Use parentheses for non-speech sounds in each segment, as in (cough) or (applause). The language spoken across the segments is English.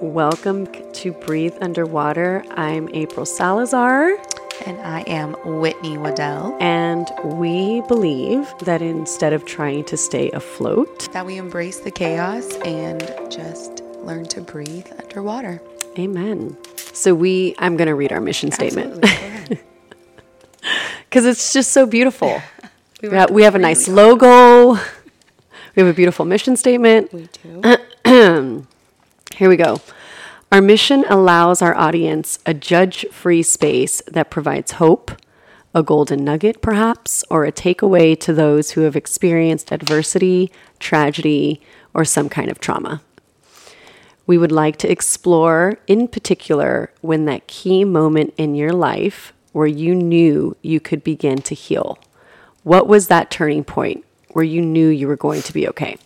Welcome to Breathe Underwater. I'm April Salazar, And I am Whitney Weddel. and we believe that instead of trying to stay afloat, That we embrace the chaos and just learn to breathe underwater. amen. So we, I'm going to read our mission statement Absolutely. Go ahead. (laughs) because it's just so beautiful. (laughs) We We have, we have a nice logo. (laughs) We have a beautiful mission statement. We do. Here we go. Our mission allows our audience a judge free space that provides hope, a golden nugget perhaps, or a takeaway to those who have experienced adversity, tragedy, or some kind of trauma. We would like to explore, in particular, when that key moment in your life where you knew you could begin to heal. What was that turning point where you knew you were going to be okay?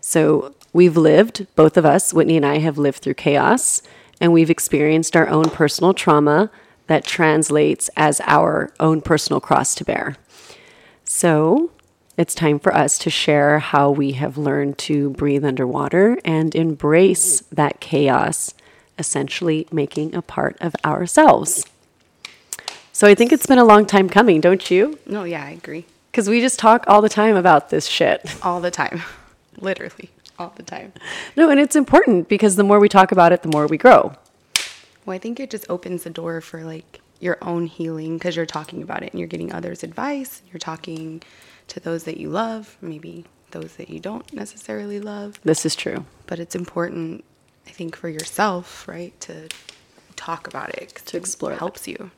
So we've lived, both of us, Whitney and I have lived through chaos, and we've experienced our own personal trauma that translates as our own personal cross to bear. So it's time for us to share how we have learned to breathe underwater and embrace that chaos, essentially making a part of ourselves. So I think it's been a long time coming, don't you? No, yeah, I agree. Because we just talk all the time about this shit. All the time. (laughs) Literally, all the time. No, and it's important because the more we talk about it, the more we grow. Well, I think it just opens the door for like your own healing because you're talking about it and you're getting others' advice. You're talking to those that you love, maybe those that you don't necessarily love. This is true. But it's important, I think, for yourself, right, to talk about it To explore it that. helps you.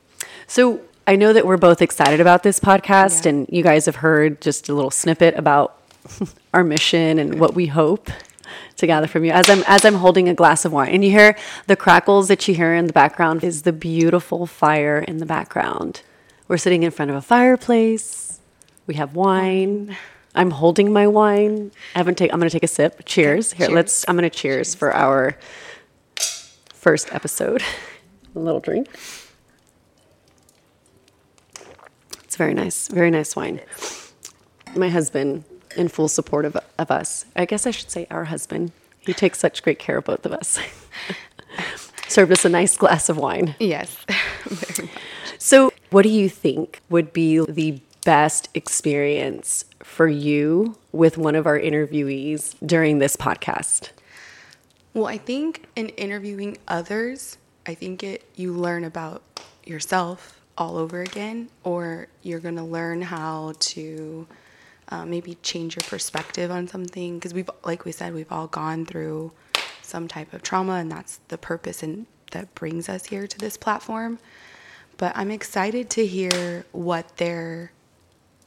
So I know that we're both excited about this podcast, Yeah. and you guys have heard just a little snippet about (laughs) our mission and what we hope to gather from you. As I'm as I'm holding a glass of wine, and you hear the crackles that you hear in the background is the beautiful fire in the background. We're sitting in front of a fireplace. We have wine. I'm holding my wine. I haven't take. I'm going to take a sip. Cheers. Here, cheers. let's. I'm going to cheers for our first episode. (laughs) a little drink. It's very nice. Very nice wine. My husband, in full support of, of us. I guess I should say our husband. He takes such great care of both of us. (laughs) Served us a nice glass of wine. Yes. (laughs) So, what do you think would be the best experience for you with one of our interviewees during this podcast? Well, I think in interviewing others, I think it you learn about yourself all over again, or you're gonna learn how to uh, maybe change your perspective on something. Because we've, like we said, we've all gone through some type of trauma, and that's the purpose and that brings us here to this platform. But I'm excited to hear what their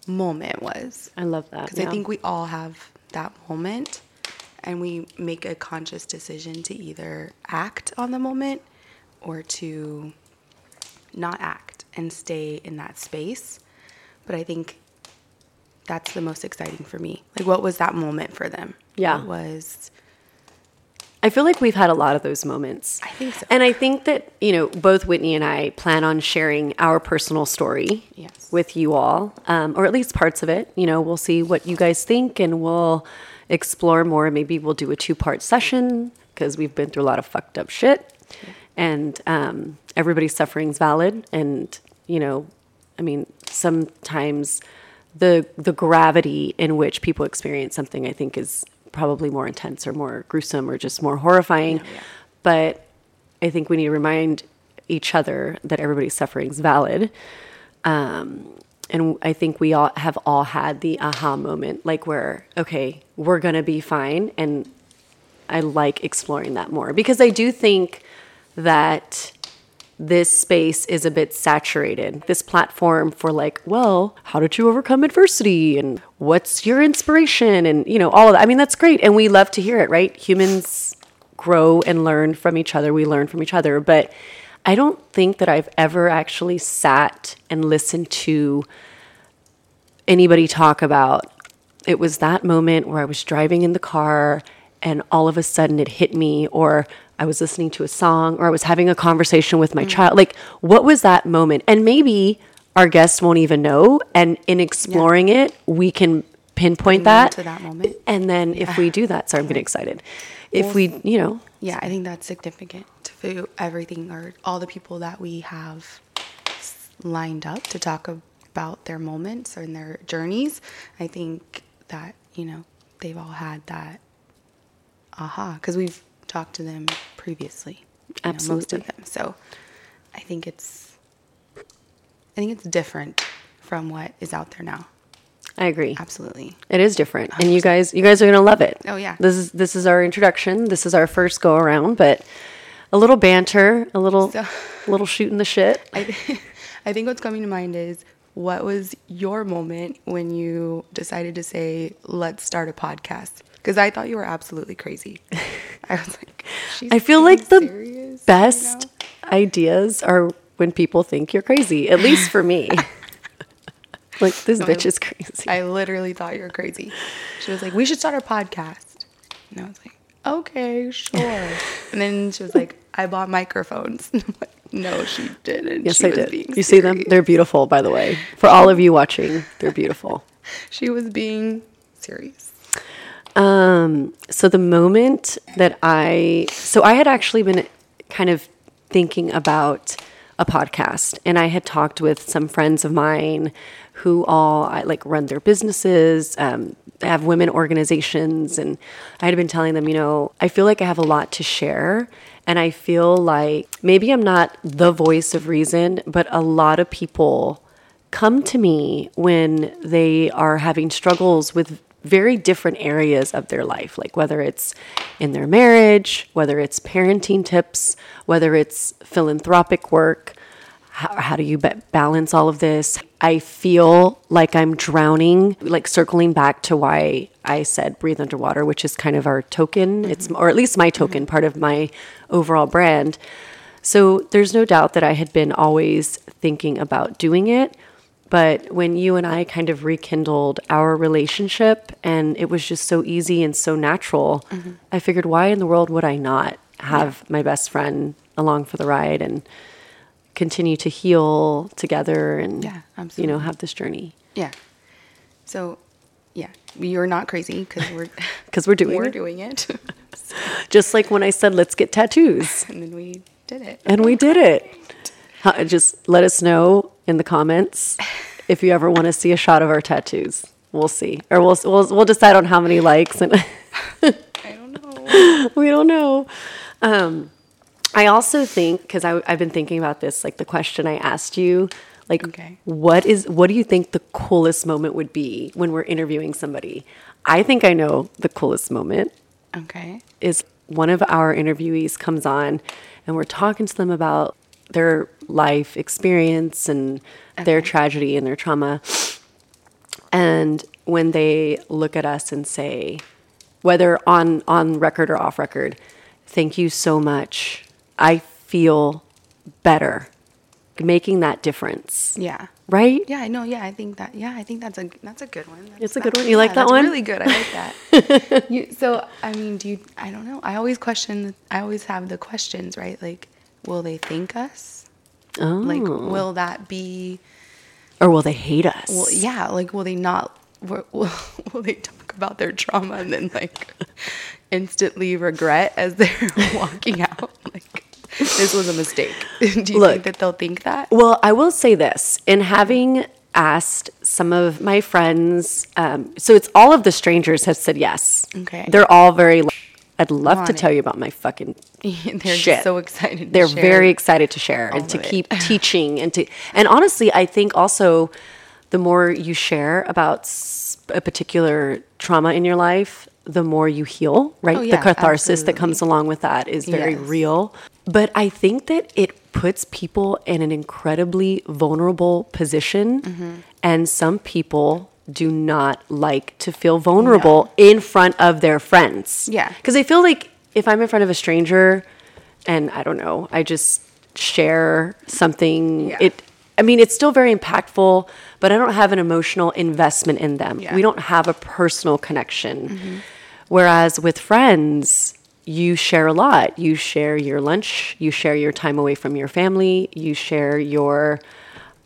moment was I love that. because I think we all have that moment and we make a conscious decision to either act on the moment or to not act and stay in that space. But I think that's the most exciting for me. Like, what was that moment for them? Yeah. What was, I feel like we've had a lot of those moments. I think so. And I think that, you know, both Whitney and I plan on sharing our personal story Yes. with you all, um, or at least parts of it. You know, we'll see what you guys think and we'll explore more. Maybe we'll do a two part session because we've been through a lot of fucked up shit. And um, everybody's suffering's valid. And, you know, I mean, sometimes the the gravity in which people experience something, I think, is probably more intense or more gruesome or just more horrifying. But I think we need to remind each other that everybody's suffering is valid. Um, and I think we all have all had the aha moment, like where, okay, we're gonna be fine. And I like exploring that more because I do think that this space is a bit saturated. This platform for like, well, how did you overcome adversity and what's your inspiration and you know all of that. I mean, that's great and we love to hear it, right? Humans grow and learn from each other. We learn from each other, but I don't think that I've ever actually sat and listened to anybody talk about it was that moment where I was driving in the car and all of a sudden it hit me or I was listening to a song or I was having a conversation with my mm. child. Like what was that moment? And maybe our guests won't even know and in exploring it, we can pinpoint that to that moment. And then if we do that, sorry, I'm getting excited. If we, you know, Yeah, I think that's significant to everything or all the people that we have lined up to talk about their moments or in their journeys. I think that, you know, they've all had that aha because we've talked to them previously. you know, most of them. So I think it's I think it's different from what is out there now. I agree. Absolutely. It is different, and you guys, you guys are gonna love it. Oh, yeah. This is this is our introduction. This is our first go around, but a little banter, a little, So- a little shooting the shit. (laughs) I, I think what's coming to mind is what was your moment when you decided to say, let's start a podcast? Because I thought you were absolutely crazy. (laughs) I was like, She's I feel like the serious right best ideas are when people think you're crazy. At least for me. (laughs) like this No, bitch I- is crazy. I literally thought you were crazy. She was like, we should start our podcast. And I was like, okay, sure. (laughs) and then she was like, I bought microphones. And I'm like, no, she didn't. yes, she I did. You see them? They're beautiful, by the way. For all of you watching, they're beautiful. She was being serious. Um, so the moment that I, so I had actually been kind of thinking about a podcast, and I had talked with some friends of mine who all I, like run their businesses, um, have women organizations, and I had been telling them, you know, I feel like I have a lot to share. And I feel like maybe I'm not the voice of reason, but a lot of people come to me when they are having struggles with very different areas of their life, like whether it's in their marriage, whether it's parenting tips, whether it's philanthropic work. How, how do you ba- balance all of this? I feel like I'm drowning, like circling back to why I said breathe underwater, which is kind of our token. Mm-hmm. It's, or at least my mm-hmm. token, part of my overall brand. So there's no doubt that I had been always thinking about doing it. But when you and I kind of rekindled our relationship and it was just so easy and so natural, mm-hmm. I figured, why in the world would I not have my best friend along for the ride and continue to heal together and, Yeah, you know, have this journey? Yeah. So, yeah, you're not crazy because we're (laughs) Because we're doing we're it. doing it, (laughs) (laughs) Just like when I said, let's get tattoos. and then we did it. And we did it. Just let us know in the comments (laughs) if you ever want to see a shot of our tattoos. We'll see, or we'll we'll, we'll decide on how many likes, and (laughs) I don't know. we don't know. Um, I also think because I've been thinking about this, like the question I asked you, like Okay. what is what do you think the coolest moment would be when we're interviewing somebody? I think I know the coolest moment Okay. is one of our interviewees comes on and we're talking to them about their life experience and their tragedy and their trauma. And when they look at us and say, whether on, on record or off record, thank you so much. I feel better. Making that difference. Yeah. Right? Yeah, I know. Yeah, I think that. Yeah, I think that's a that's a good one. That's, It's a good one? You like that that's one? Really good. I like that. (laughs) you, so, I mean, do you? I don't know. I always question. I always have the questions, right? Like, will they thank us? Oh. Like, will that be? or will they hate us? Well, yeah. Like, will they not? (laughs) Will, will, they talk about their trauma and then like (laughs) instantly regret as (laughs) they're walking out? Like, this was a mistake. do you Look. think that they'll think that? Well, I will say this in having asked some of my friends, um, so it's all of the strangers have said yes. Okay. They're all very, I'd love to On tell you about my fucking (laughs) They're shit. so excited. to They're share. very excited to share all and to keep (laughs) teaching and to, and honestly, I think also the more you share about a particular trauma in your life, the more you heal, right? Oh, the yeah, catharsis that comes along with that is very Yes. real. But I think that it puts people in an incredibly vulnerable position. Mm-hmm. And some people do not like to feel vulnerable in front of their friends. Yeah. Because I feel like if I'm in front of a stranger and I don't know, I just share something, Yeah. it, I mean, it's still very impactful, but I don't have an emotional investment in them. Yeah. We don't have a personal connection. Whereas with friends, you share a lot. You share your lunch, you share your time away from your family, you share your,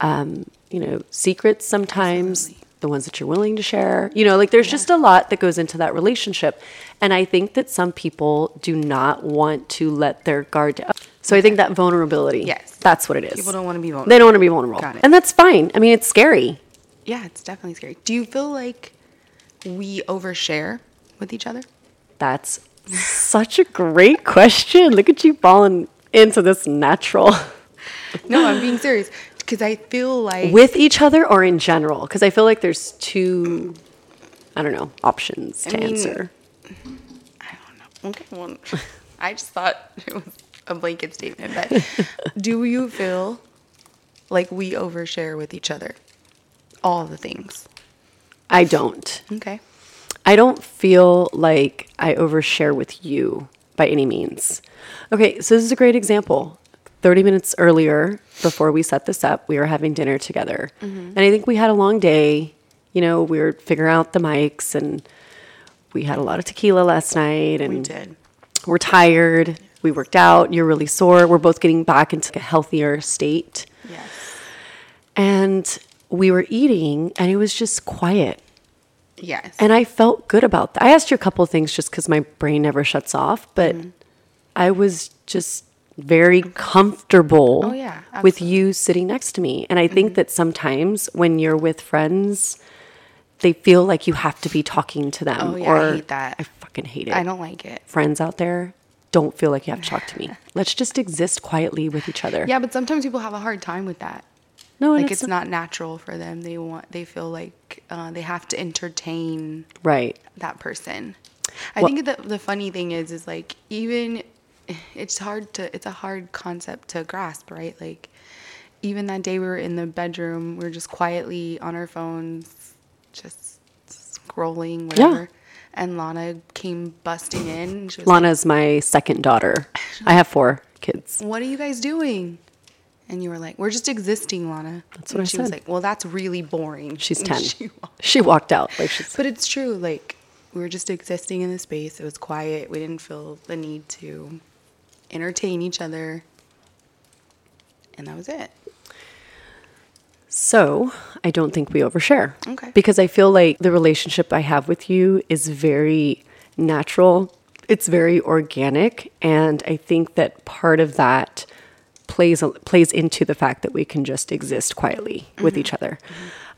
um, you know, secrets sometimes. The ones that you're willing to share. You know, like there's just a lot that goes into that relationship. And I think that some people do not want to let their guard down. So I think that vulnerability. Yes. That's what it is. People don't wanna be vulnerable. They don't want to be vulnerable. Got it. And that's fine. I mean, it's scary. Yeah, it's definitely scary. Do you feel like we overshare with each other? That's such a great question. Look at you falling into this natural. No, I'm being serious because I feel like With each other or in general? Because I feel like there's two, I don't know, options to I mean- answer. I don't know. Okay, well, (laughs) I just thought (laughs) it was a blanket statement, but (laughs) do you feel like we overshare with each other? All the things. I don't. Okay. I don't feel like I overshare with you by any means. Okay, so this is a great example. 30 minutes earlier, before we set this up, we were having dinner together. And I think we had a long day. You know, we were figuring out the mics and we had a lot of tequila last night and We did. we're tired. We worked out. You're really sore. We're both getting back into a healthier state. Yes. And we were eating and it was just quiet. Yes. And I felt good about that. I asked you a couple of things just because my brain never shuts off, but Mm-hmm. I was just very comfortable Oh, yeah, with you sitting next to me. And I Mm-hmm. think that sometimes when you're with friends, they feel like you have to be talking to them. Oh, yeah, I hate that. I fucking hate it. I don't like it. Friends out there, don't feel like you have to talk to me. (laughs) Let's just exist quietly with each other. Yeah, but sometimes people have a hard time with that. No, Like it's not natural for them. They want. They feel like uh, they have to entertain right. that person. I Well- think the the funny thing is is like even it's hard to it's a hard concept to grasp, right? Like even that day we were in the bedroom, we were just quietly on our phones, just scrolling, whatever. And Lana came busting in. She was like, Lana's my second daughter. (laughs) I have four kids. "What are you guys doing?" And you were like, "We're just existing, Lana." That's what I she was like, "Well, that's really boring." She's (laughs) 10. she walked She walked out like she's But it's true. Like we were just existing in the space. It was quiet. We didn't feel the need to entertain each other, and that was it. So I don't think we overshare. Okay. Because I feel like the relationship I have with you is very natural, it's very organic. And I think that part of that plays, plays into the fact that we can just exist quietly with mm-hmm. each other.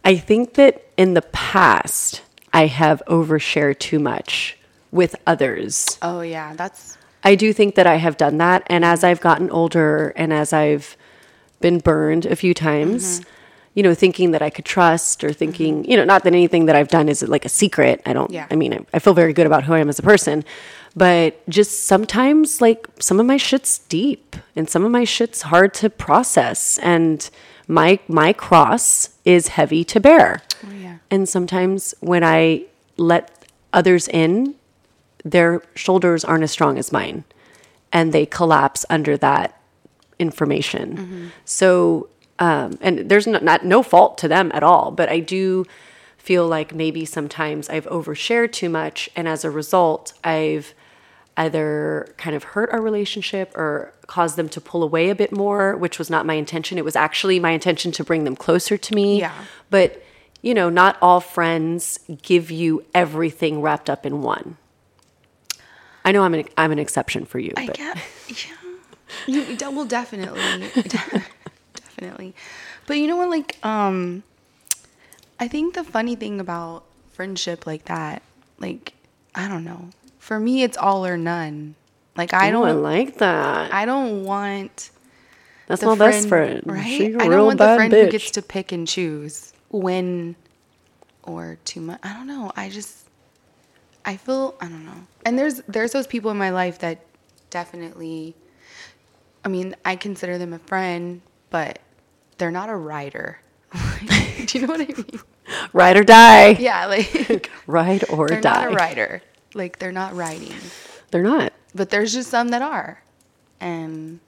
I think that in the past, I have overshared too much with others. Oh yeah, that's I do think that I have done that. And as I've gotten older and as I've been burned a few times, Mm-hmm. you know, thinking that I could trust or thinking, you know, not that anything that I've done is like a secret. I don't, Yeah. I mean, I, I feel very good about who I am as a person. But just sometimes, like, some of my shit's deep and some of my shit's hard to process. And my, my cross is heavy to bear. oh yeah. And sometimes when I let others in, their shoulders aren't as strong as mine and they collapse under that information. So, um, and there's not, not no fault to them at all, but I do feel like maybe sometimes I've overshared too much. And as a result, I've either kind of hurt our relationship or caused them to pull away a bit more, which was not my intention. It was actually my intention to bring them closer to me. Yeah. But, you know, not all friends give you everything wrapped up in one. I know I'm an I'm an exception for you, I but get (laughs) yeah. You well definitely (laughs) definitely. But you know what like um I think the funny thing about friendship like that, like I don't know. For me it's all or none. Like I I don't don't like that. I don't want That's my best friend. right? She's a I don't want the friend bitch. who gets to pick and choose when or too much. I don't know. I just I feel I don't know. And there's there's those people in my life that definitely I mean, I consider them a friend, but they're not a rider. (laughs) Do you know what I mean? Ride or die. Yeah, like (laughs) Ride or they're die. not a rider. Like they're not riding. They're not. But there's just some that are. And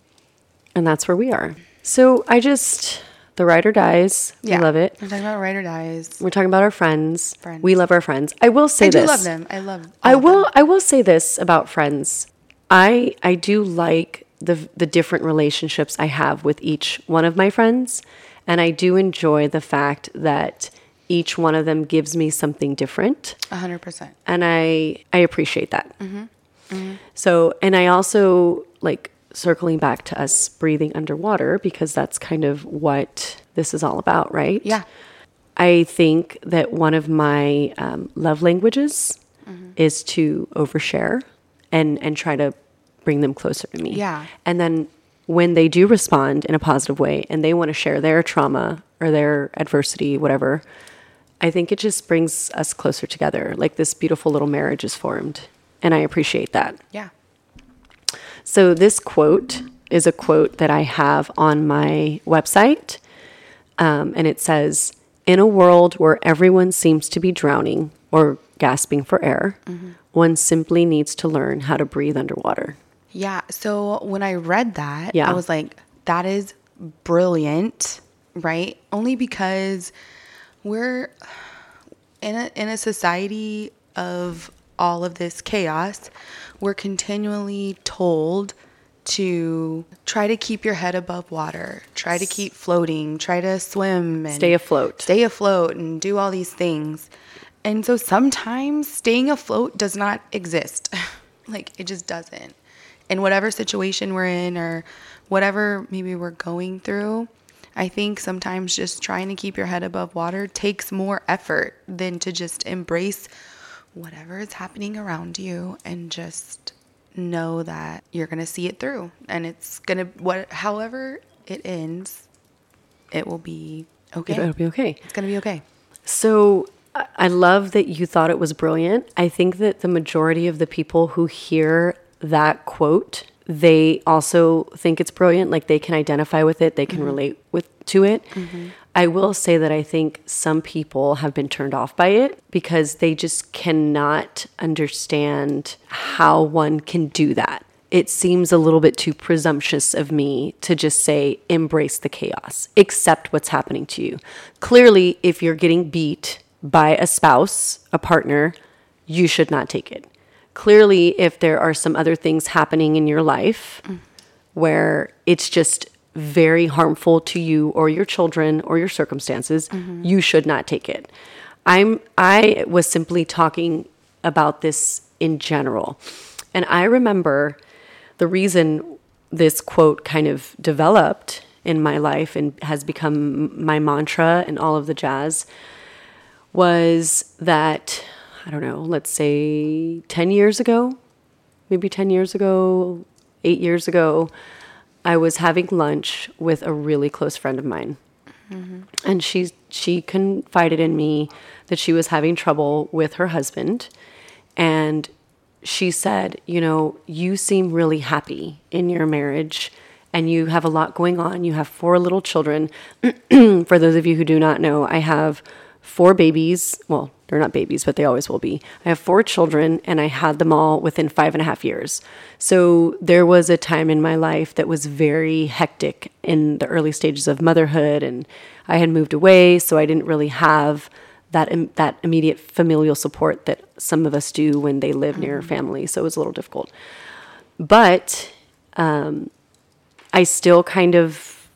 And that's where we are. So I just the ride or dies. yeah. We love it. We're talking about ride or dies. We're talking about our friends. Friends. We love our friends. I will say this. I do love them. I love I will them. I will say this about friends. I I do like the the different relationships I have with each one of my friends and I do enjoy the fact that each one of them gives me something different. A hundred percent. and I I appreciate that. Mm-hmm. Mm-hmm. So, and I also like circling back to us breathing underwater because that's kind of what this is all about, right? Yeah. I think that one of my um, love languages is to overshare and and try to bring them closer to me. Yeah. And then when they do respond in a positive way and they want to share their trauma or their adversity, whatever, I think it just brings us closer together. Like this beautiful little marriage is formed. And I appreciate that. Yeah. So, this quote is a quote that I have on my website. Um, and it says In a world where everyone seems to be drowning or gasping for air, one simply needs to learn how to breathe underwater. Yeah. So when I read that, Yeah. I was like, that is brilliant, right? Only because we're in a in a society of all of this chaos, we're continually told to try to keep your head above water, try to keep floating, try to swim and Stay afloat. stay afloat and do all these things. And so sometimes staying afloat does not exist. (laughs) like it just doesn't. In whatever situation we're in or whatever maybe we're going through, I think sometimes just trying to keep your head above water takes more effort than to just embrace whatever is happening around you and just know that you're going to see it through and it's going to what however it ends it will be okay. It'll be okay. It's going to be okay. So I- love that you thought it was brilliant. I think that the majority of the people who hear that quote, they also think it's brilliant. Like they can identify with it, they can mm-hmm. relate with to it. Mm-hmm. I will say that I think some people have been turned off by it because they just cannot understand how one can do that. It seems a little bit too presumptuous of me to just say, embrace the chaos, accept what's happening to you. Clearly, if you're getting beat by a spouse, a partner, you should not take it. Clearly, if there are some other things happening in your life where it's just very harmful to you or your children or your circumstances, mm-hmm. you should not take it. I'm I was simply talking about this in general. And I remember the reason this quote kind of developed in my life and has become my mantra and all of the jazz was that I don't know, let's say 10 years ago, maybe 10 years ago, 8 years ago, I was having lunch with a really close friend of mine. Mm-hmm. And she she confided in me that she was having trouble with her husband and she said, "You know, you seem really happy in your marriage and you have a lot going on. You have four little children. (clears throat) For those of you who do not know, I have four babies. Well, they're not babies, but they always will be. I have four children, and I had them all within five and a half years. So there was a time in my life that was very hectic in the early stages of motherhood, and I had moved away, so I didn't really have that im- that immediate familial support that some of us do when they live near family. So it was a little difficult, but um, I still kind of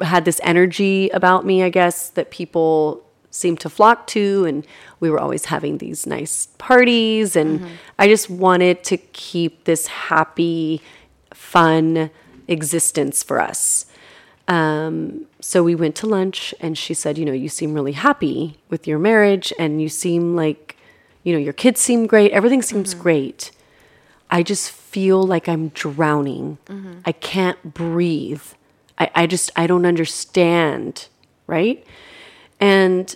had this energy about me, I guess, that people seemed to flock to. And we were always having these nice parties. And I just wanted to keep this happy, fun existence for us. Um, so we went to lunch, and she said, You know, you seem really happy with your marriage, and you seem like, you know, your kids seem great. Everything seems great. I just feel like I'm drowning. I can't breathe. I, I just, I don't understand. Right. And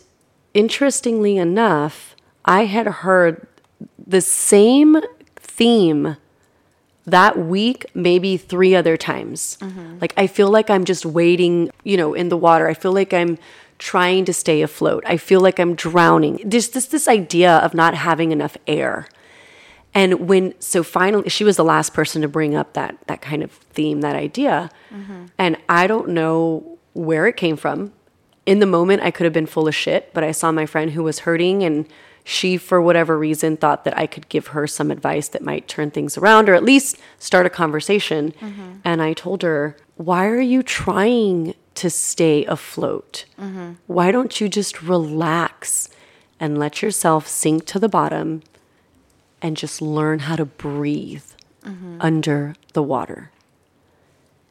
interestingly enough, I had heard the same theme that week, maybe three other times. Mm-hmm. Like, I feel like I'm just waiting, you know, in the water. I feel like I'm trying to stay afloat. I feel like I'm drowning. There's this, this idea of not having enough air. And when so finally she was the last person to bring up that that kind of theme, that idea. Mm-hmm. And I don't know where it came from. In the moment I could have been full of shit, but I saw my friend who was hurting and she for whatever reason thought that I could give her some advice that might turn things around or at least start a conversation. Mm-hmm. And I told her, "Why are you trying to stay afloat? Mm-hmm. Why don't you just relax and let yourself sink to the bottom and just learn how to breathe mm-hmm. under the water?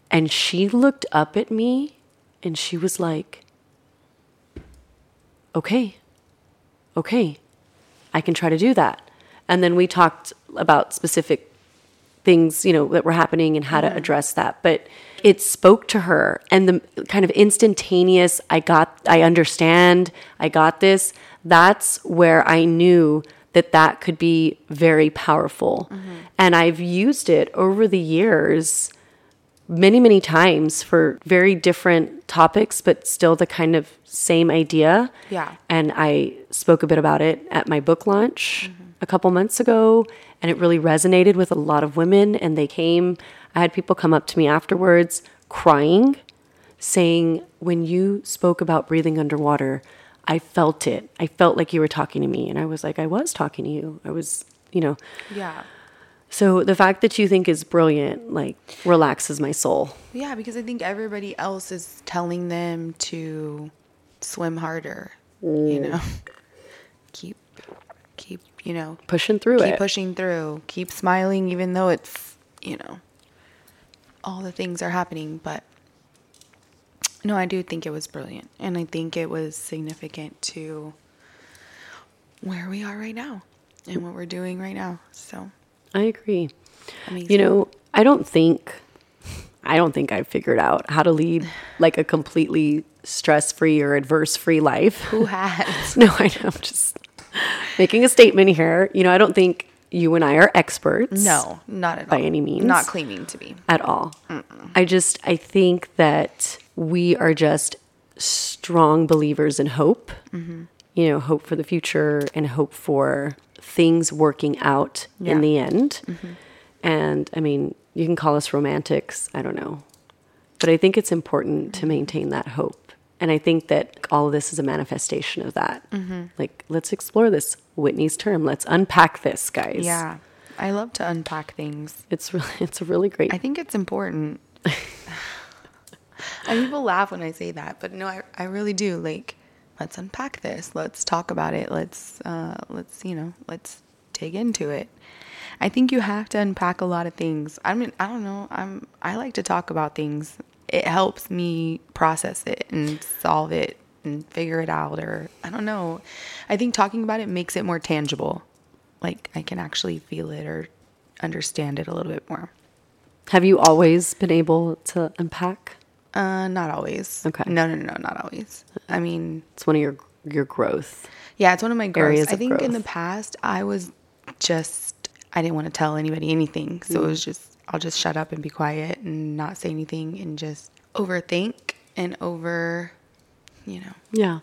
And she looked up at me and she was like, okay, okay, I can try to do that. And then we talked about specific things, you know, that were happening and how to mm-hmm. address that. But it spoke to her and the kind of instantaneous, I got, I understand, I got this. That's where I knew that that could be very powerful. Mm-hmm. And I've used it over the years many, many times for very different topics, but still the kind of same idea. Yeah. And I spoke a bit about it at my book launch mm-hmm. a couple months ago, and it really resonated with a lot of women. And they came, I had people come up to me afterwards crying, saying, When you spoke about breathing underwater, I felt it. I felt like you were talking to me. And I was like, I was talking to you. I was, you know. Yeah. So the fact that you think is brilliant, like, relaxes my soul. Yeah, because I think everybody else is telling them to swim harder. You know, (laughs) keep, keep, you know, Pushing through keep it. pushing through, keep smiling, even though it's, you know, all the things are happening. But no, I do think it was brilliant. And I think it was significant to where we are right now and what we're doing right now. So, I agree. amazing. You know, I don't think I don't think I've figured out how to lead like a completely stress-free or adverse-free life. who has? (laughs) no, I know. I'm just making a statement here. You know, I don't think you and I are experts. No, not at By all. any means. Not claiming to be. at all. I just I think that we are just strong believers in hope. Mm-hmm. You know, hope for the future and hope for things working out in the end. Mm-hmm. And I mean, you can call us romantics, I don't know. But I think it's important to maintain that hope. And I think that all of this is a manifestation of that. Mm-hmm. Like, let's explore this Whitney's term. Let's unpack this, guys. Yeah. I love to unpack things. It's really, (laughs) it's a really great I think it's important. (laughs) and people laugh when I say that, but no, I, I really do. Like, let's unpack this. Let's talk about it. Let's, uh, let's, you know, let's dig into it. I think you have to unpack a lot of things. I mean, I don't know. I'm, I like to talk about things. It helps me process it and solve it and figure it out. Or I don't know. I think talking about it makes it more tangible. Like, I can actually feel it or understand it a little bit more. Have you always been able to unpack? Uh, not always. Okay. No, no, no, no, not always. I mean, It's one of your your growth. yeah, it's one of my growths. Areas I think in the past I was just I didn't want to tell anybody anything, so it was Mm. just I'll just shut up and be quiet and not say anything and just overthink and over, you know, Yeah.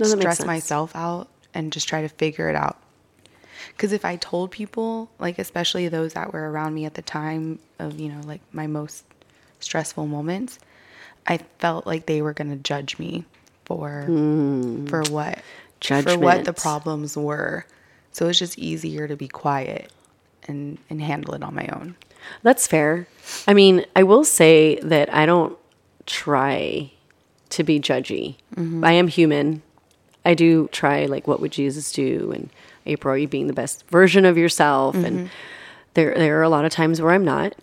No, stress myself out and just try to figure it out. Because if I told people, like especially those that were around me at the time of, you know, like my most stressful moments, I felt like they were going to judge me for hmm. for what for what the problems were. So it's just easier to be quiet and and handle it on my own. That's fair. I mean, I will say that I don't try to be judgy. Mm-hmm. I am human. I do try like what would Jesus do and April, are you being the best version of yourself? And mm-hmm. there there are a lot of times where I'm not.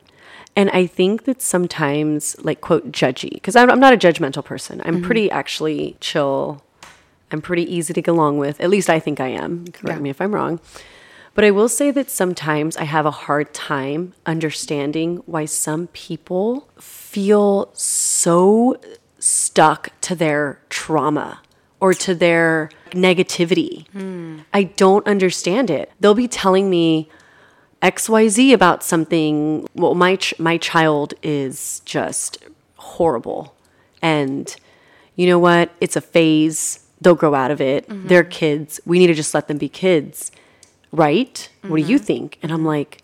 And I think that sometimes like quote judgy because I'm, I'm not a judgmental person. I'm mm-hmm. pretty actually chill. I'm pretty easy to get along with. At least I think I am. Correct Yeah. me if I'm wrong. But I will say that sometimes I have a hard time understanding why some people feel so stuck to their trauma or to their negativity. Hmm. I don't understand it. They'll be telling me XYZ about something. Well, my ch- my child is just horrible. And you know what? It's a phase. They'll grow out of it. Mm-hmm. They're kids. We need to just let them be kids. Right? What do you mm-hmm. think? And I'm like,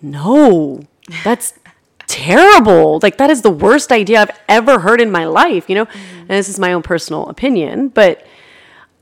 no, that's (laughs) terrible. Like, that is the worst idea I've ever heard in my life, you know? Mm-hmm. And this is my own personal opinion, but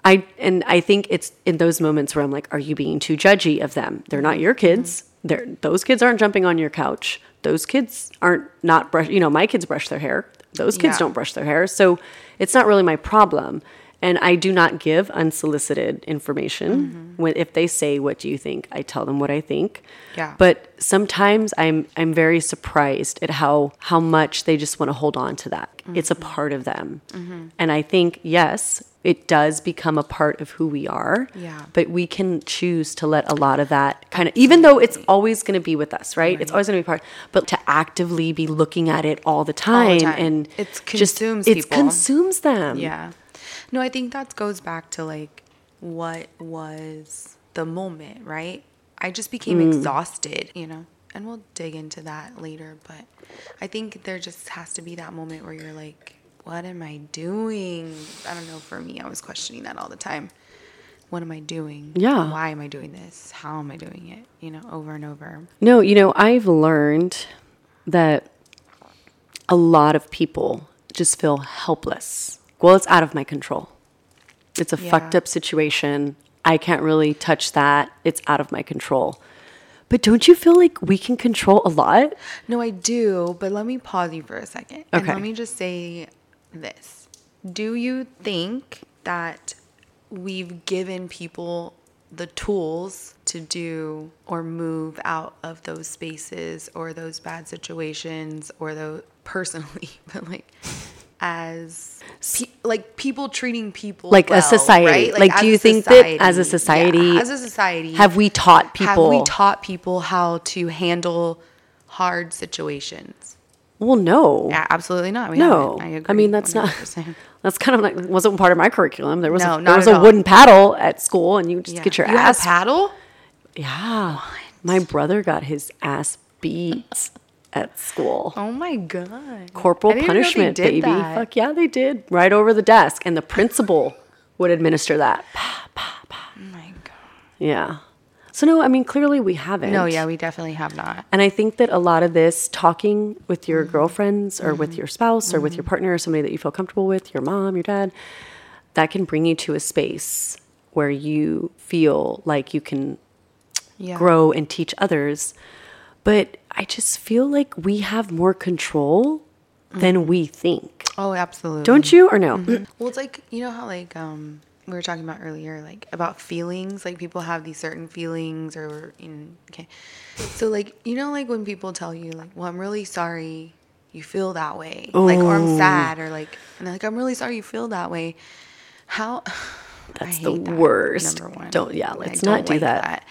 I, and I think it's in those moments where I'm like, are you being too judgy of them? They're not your kids. They're, those kids aren't jumping on your couch. Those kids aren't not brush, you know, my kids brush their hair. those kids Yeah. don't brush their hair. So it's not really my problem. And I do not give unsolicited information. Mm-hmm. When if they say, "What do you think?" I tell them what I think. Yeah. But sometimes I'm I'm very surprised at how how much they just want to hold on to that. It's a mm-hmm. part of them. Mm-hmm. And I think yes, it does become a part of who we are. Yeah. But we can choose to let a lot of that kind of even though it's always going to be with us, right? It's always going to be part, but to actively be looking at it all the time, time. and It's just consumes it consumes them. Yeah. No, I think that goes back to like what was the moment, right? I just became Mm. exhausted, you know, and we'll dig into that later. But I think there just has to be that moment where you're like, what am I doing? I don't know. For me, I was questioning that all the time. What am I doing? Yeah. Why am I doing this? How am I doing it? You know, over and over. No, you know, I've learned that a lot of people just feel helpless. Well, it's out of my control. It's a Yeah. fucked up situation. I can't really touch that. It's out of my control. But don't you feel like we can control a lot? No, I do, but let me pause you for a second. And Okay. let me just say this. Do you think that we've given people the tools to do or move out of those spaces or those bad situations or those (laughs) personally, but like as pe- like people treating people Like a society. right? Like, do you think that as a society- society- yeah, as a society Have we taught people? have we taught people how to handle hard situations? well, no. Yeah, absolutely not. We No, haven't. I I, mean that's not. 100%. (laughs) That's kind of like wasn't part of my curriculum. There was No, a, not there was a all. wooden paddle at school, and you just Yeah. get your you ass. paddle. yeah, my brother got his ass beat at school. Oh my god! Corporal I didn't even know they punishment, baby. that. Fuck yeah, they did. Right over the desk, and the principal would administer that. Oh my god! Yeah. So no, I mean clearly we haven't. No, yeah, we definitely have not. And I think that a lot of this talking with your Mm-hmm. girlfriends or with your spouse or with your partner or somebody that you feel comfortable with, your mom, your dad, that can bring you to a space where you feel like you can Yeah. grow and teach others. But I just feel like we have more control than we think. Oh, absolutely. Don't you or no? Well, it's like you know how like um we were talking about earlier, like about feelings. Like people have these certain feelings, or you know, okay. So like you know, like when people tell you like, "Well, I'm really sorry you feel that way," like or I'm sad, or like, and they're like, "I'm really sorry you feel that way." How? (sighs) That's the worst. Don't- yeah, let's not do that.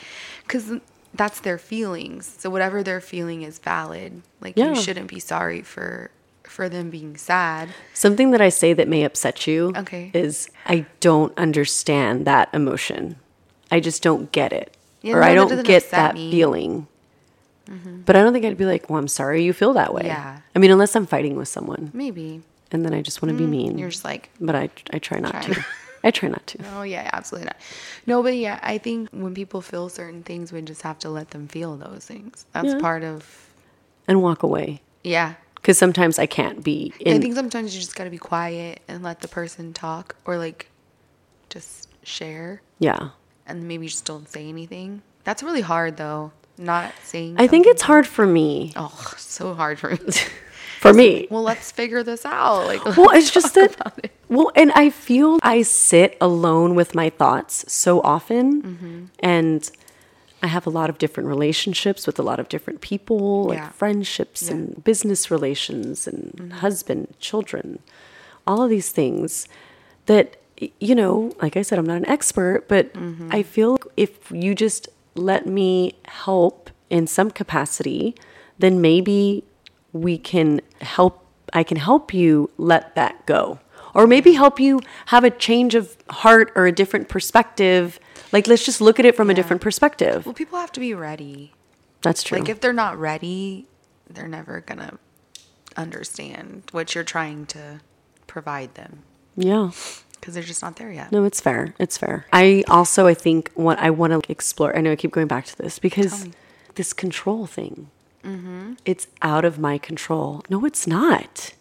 Because that's their feelings. So whatever they're feeling is valid. Like Yeah. you shouldn't be sorry for for them being sad. Something that I say that may upset you Okay. is I don't understand that emotion. I just don't get it. Yeah, or no, I don't get that me. feeling. Mm-hmm. But I don't think I'd be like, well, I'm sorry you feel that way. Yeah. I mean, unless I'm fighting with someone Maybe and then I just want to be mm, mean. you're just like but I, I try not Trying. to. I try not to. Oh yeah, absolutely not. No, but yeah, I think when people feel certain things, we just have to let them feel those things. That's Yeah. part of And walk away. yeah. Because sometimes I can't be I think sometimes you just got to be quiet and let the person talk, or like just share, yeah. and maybe just don't say anything. That's really hard though. Not saying. I think it's hard for me. Oh, so hard for me. (laughs) For me. well, let's figure this out. Like, Well, it's just that. it. Well, and I feel I sit alone with my thoughts so often, Mm-hmm. and I have a lot of different relationships with a lot of different people, like Yeah. friendships Yeah. Mm-hmm. and business relations and husband, children, all of these things that you know, like I said, I'm not an expert, but Mm-hmm. I feel if you just let me help in some capacity, then maybe we can help I can help you let that go. Or maybe help you have a change of heart or a different perspective. Like let's just look at it from a different perspective. Well, people have to be ready. That's true. Like if they're not ready, they're never gonna understand what you're trying to provide them yeah. because they're just not there yet. No, it's fair. It's fair. I also I think what I want to explore. I know I keep going back to this because this control thing. Mm-hmm. It's out of my control. No, it's not.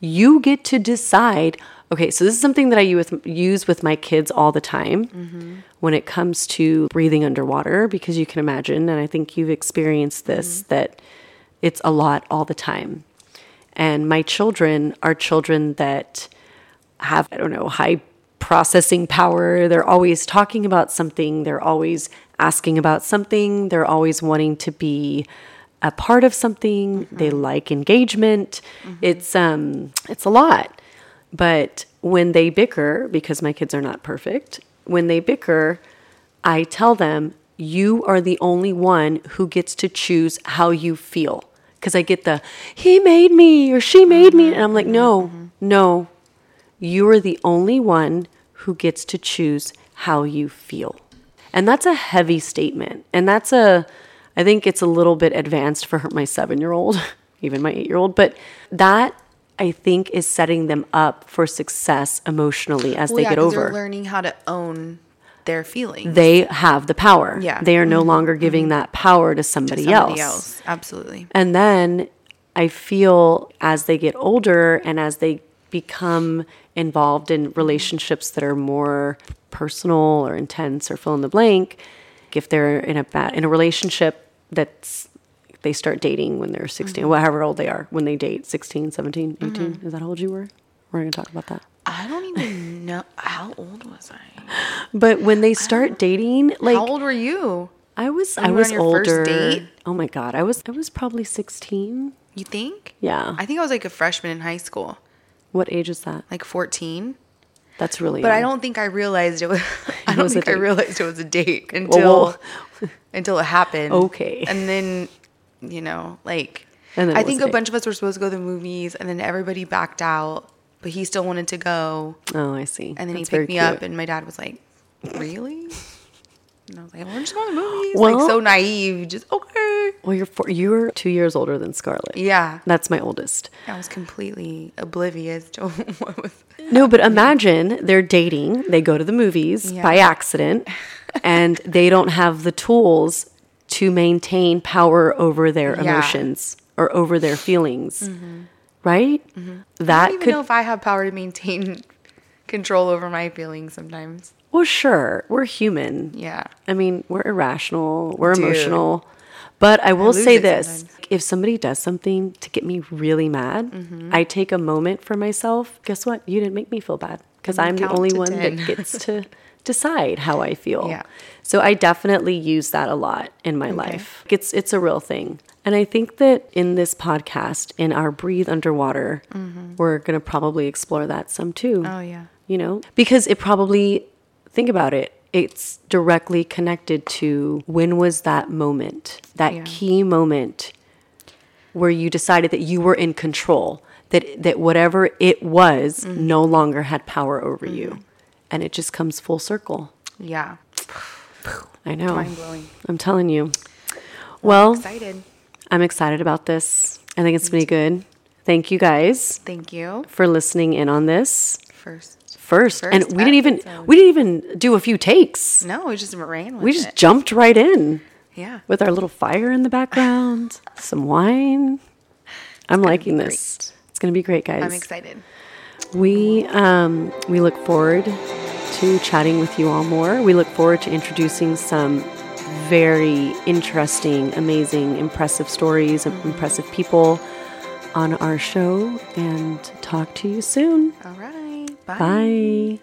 You get to decide. Okay, so this is something that I use with, my kids all the time mm-hmm. when it comes to breathing underwater because you can imagine, and I think you've experienced this, mm-hmm. that it's a lot all the time. And my children are children that have, I don't know, high processing power. They're always talking about something, they're always asking about something, they're always wanting to be a part of something. Mm-hmm. They like engagement. Mm-hmm. It's um it's a lot. But when they bicker because my kids are not perfect, when they bicker, I tell them you are the only one who gets to choose how you feel. Because I get the, he made me or she made mm-hmm, me. And I'm like, no, mm-hmm. no, you are the only one who gets to choose how you feel. And that's a heavy statement. And that's a, I think it's a little bit advanced for my seven year old, (laughs) even my eight year old. But that I think is setting them up for success emotionally as well, they yeah, get over. They're learning how to own their feelings. They have the power. Yeah. They are no mm-hmm. longer giving mm-hmm. that power to somebody, to somebody else. else. Absolutely. And then I feel as they get older and as they become involved in relationships that are more personal or intense or fill in the blank, if they're in a bad, in a relationship that's they start dating when they're 16, mm-hmm. whatever old they are, when they date 16, 17, 18. Mm-hmm. Is that how old you were? We're going to talk about that. I don't even (laughs) know. How old was I? But when they start dating, like how old were you? I was I was older. Oh my god, I was I was probably sixteen. You think? Yeah. I think I was like a freshman in high school. What age is that? Like fourteen. That's really. But young. I don't think I realized it was. (laughs) I don't think I realized it was a date until until it happened. Okay. And then, you know, like I think a, bunch of us were supposed to go to the movies, and then everybody backed out but he still wanted to go. Oh, I see. And then That's he picked me cute. up, and my dad was like, "Really?" And I was like, "We're just going to movies." Well, like so naive, just okay. Well, you're four, you're two years older than Scarlett. Yeah, that's my oldest. I was completely oblivious to (laughs) what was. No, but imagine they're dating. They go to the movies yeah. by accident, (laughs) and they don't have the tools to maintain power over their yeah. emotions or over their feelings. Mm-hmm right? Mm-hmm. That I don't even could, know if I have power to maintain (laughs) control over my feelings sometimes. Well, sure, we're human. Yeah. I mean, we're irrational, we're Dude. emotional. But I will I say this sometimes. if somebody does something to get me really mad, mm-hmm. I take a moment for myself. Guess what? You didn't make me feel bad because I'm the only one 10. that gets to (laughs) decide how I feel. Yeah. So I definitely use that a lot in my okay. life. It's it's a real thing. And I think that in this podcast, in our Breathe Underwater, mm-hmm. we're going to probably explore that some too. Oh, yeah. You know, because it probably, think about it, it's directly connected to when was that moment, that yeah. key moment where you decided that you were in control, that, that whatever it was mm-hmm. no longer had power over mm-hmm. you. And it just comes full circle. Yeah. I know. Mind blowing. I'm telling you. Well, I'm excited. I'm excited about this. I think it's going to be good. Thank you guys. Thank you for listening in on this. First. First. First and we didn't even episode. we didn't even do a few takes. No, we just ran We just it. jumped right in. Yeah. With our little fire in the background, some wine. I'm liking this. It's going to be great, guys. I'm excited. We um we look forward to chatting with you all more. We look forward to introducing some very interesting, amazing, impressive stories of impressive people on our show and talk to you soon. All right. Bye. Bye.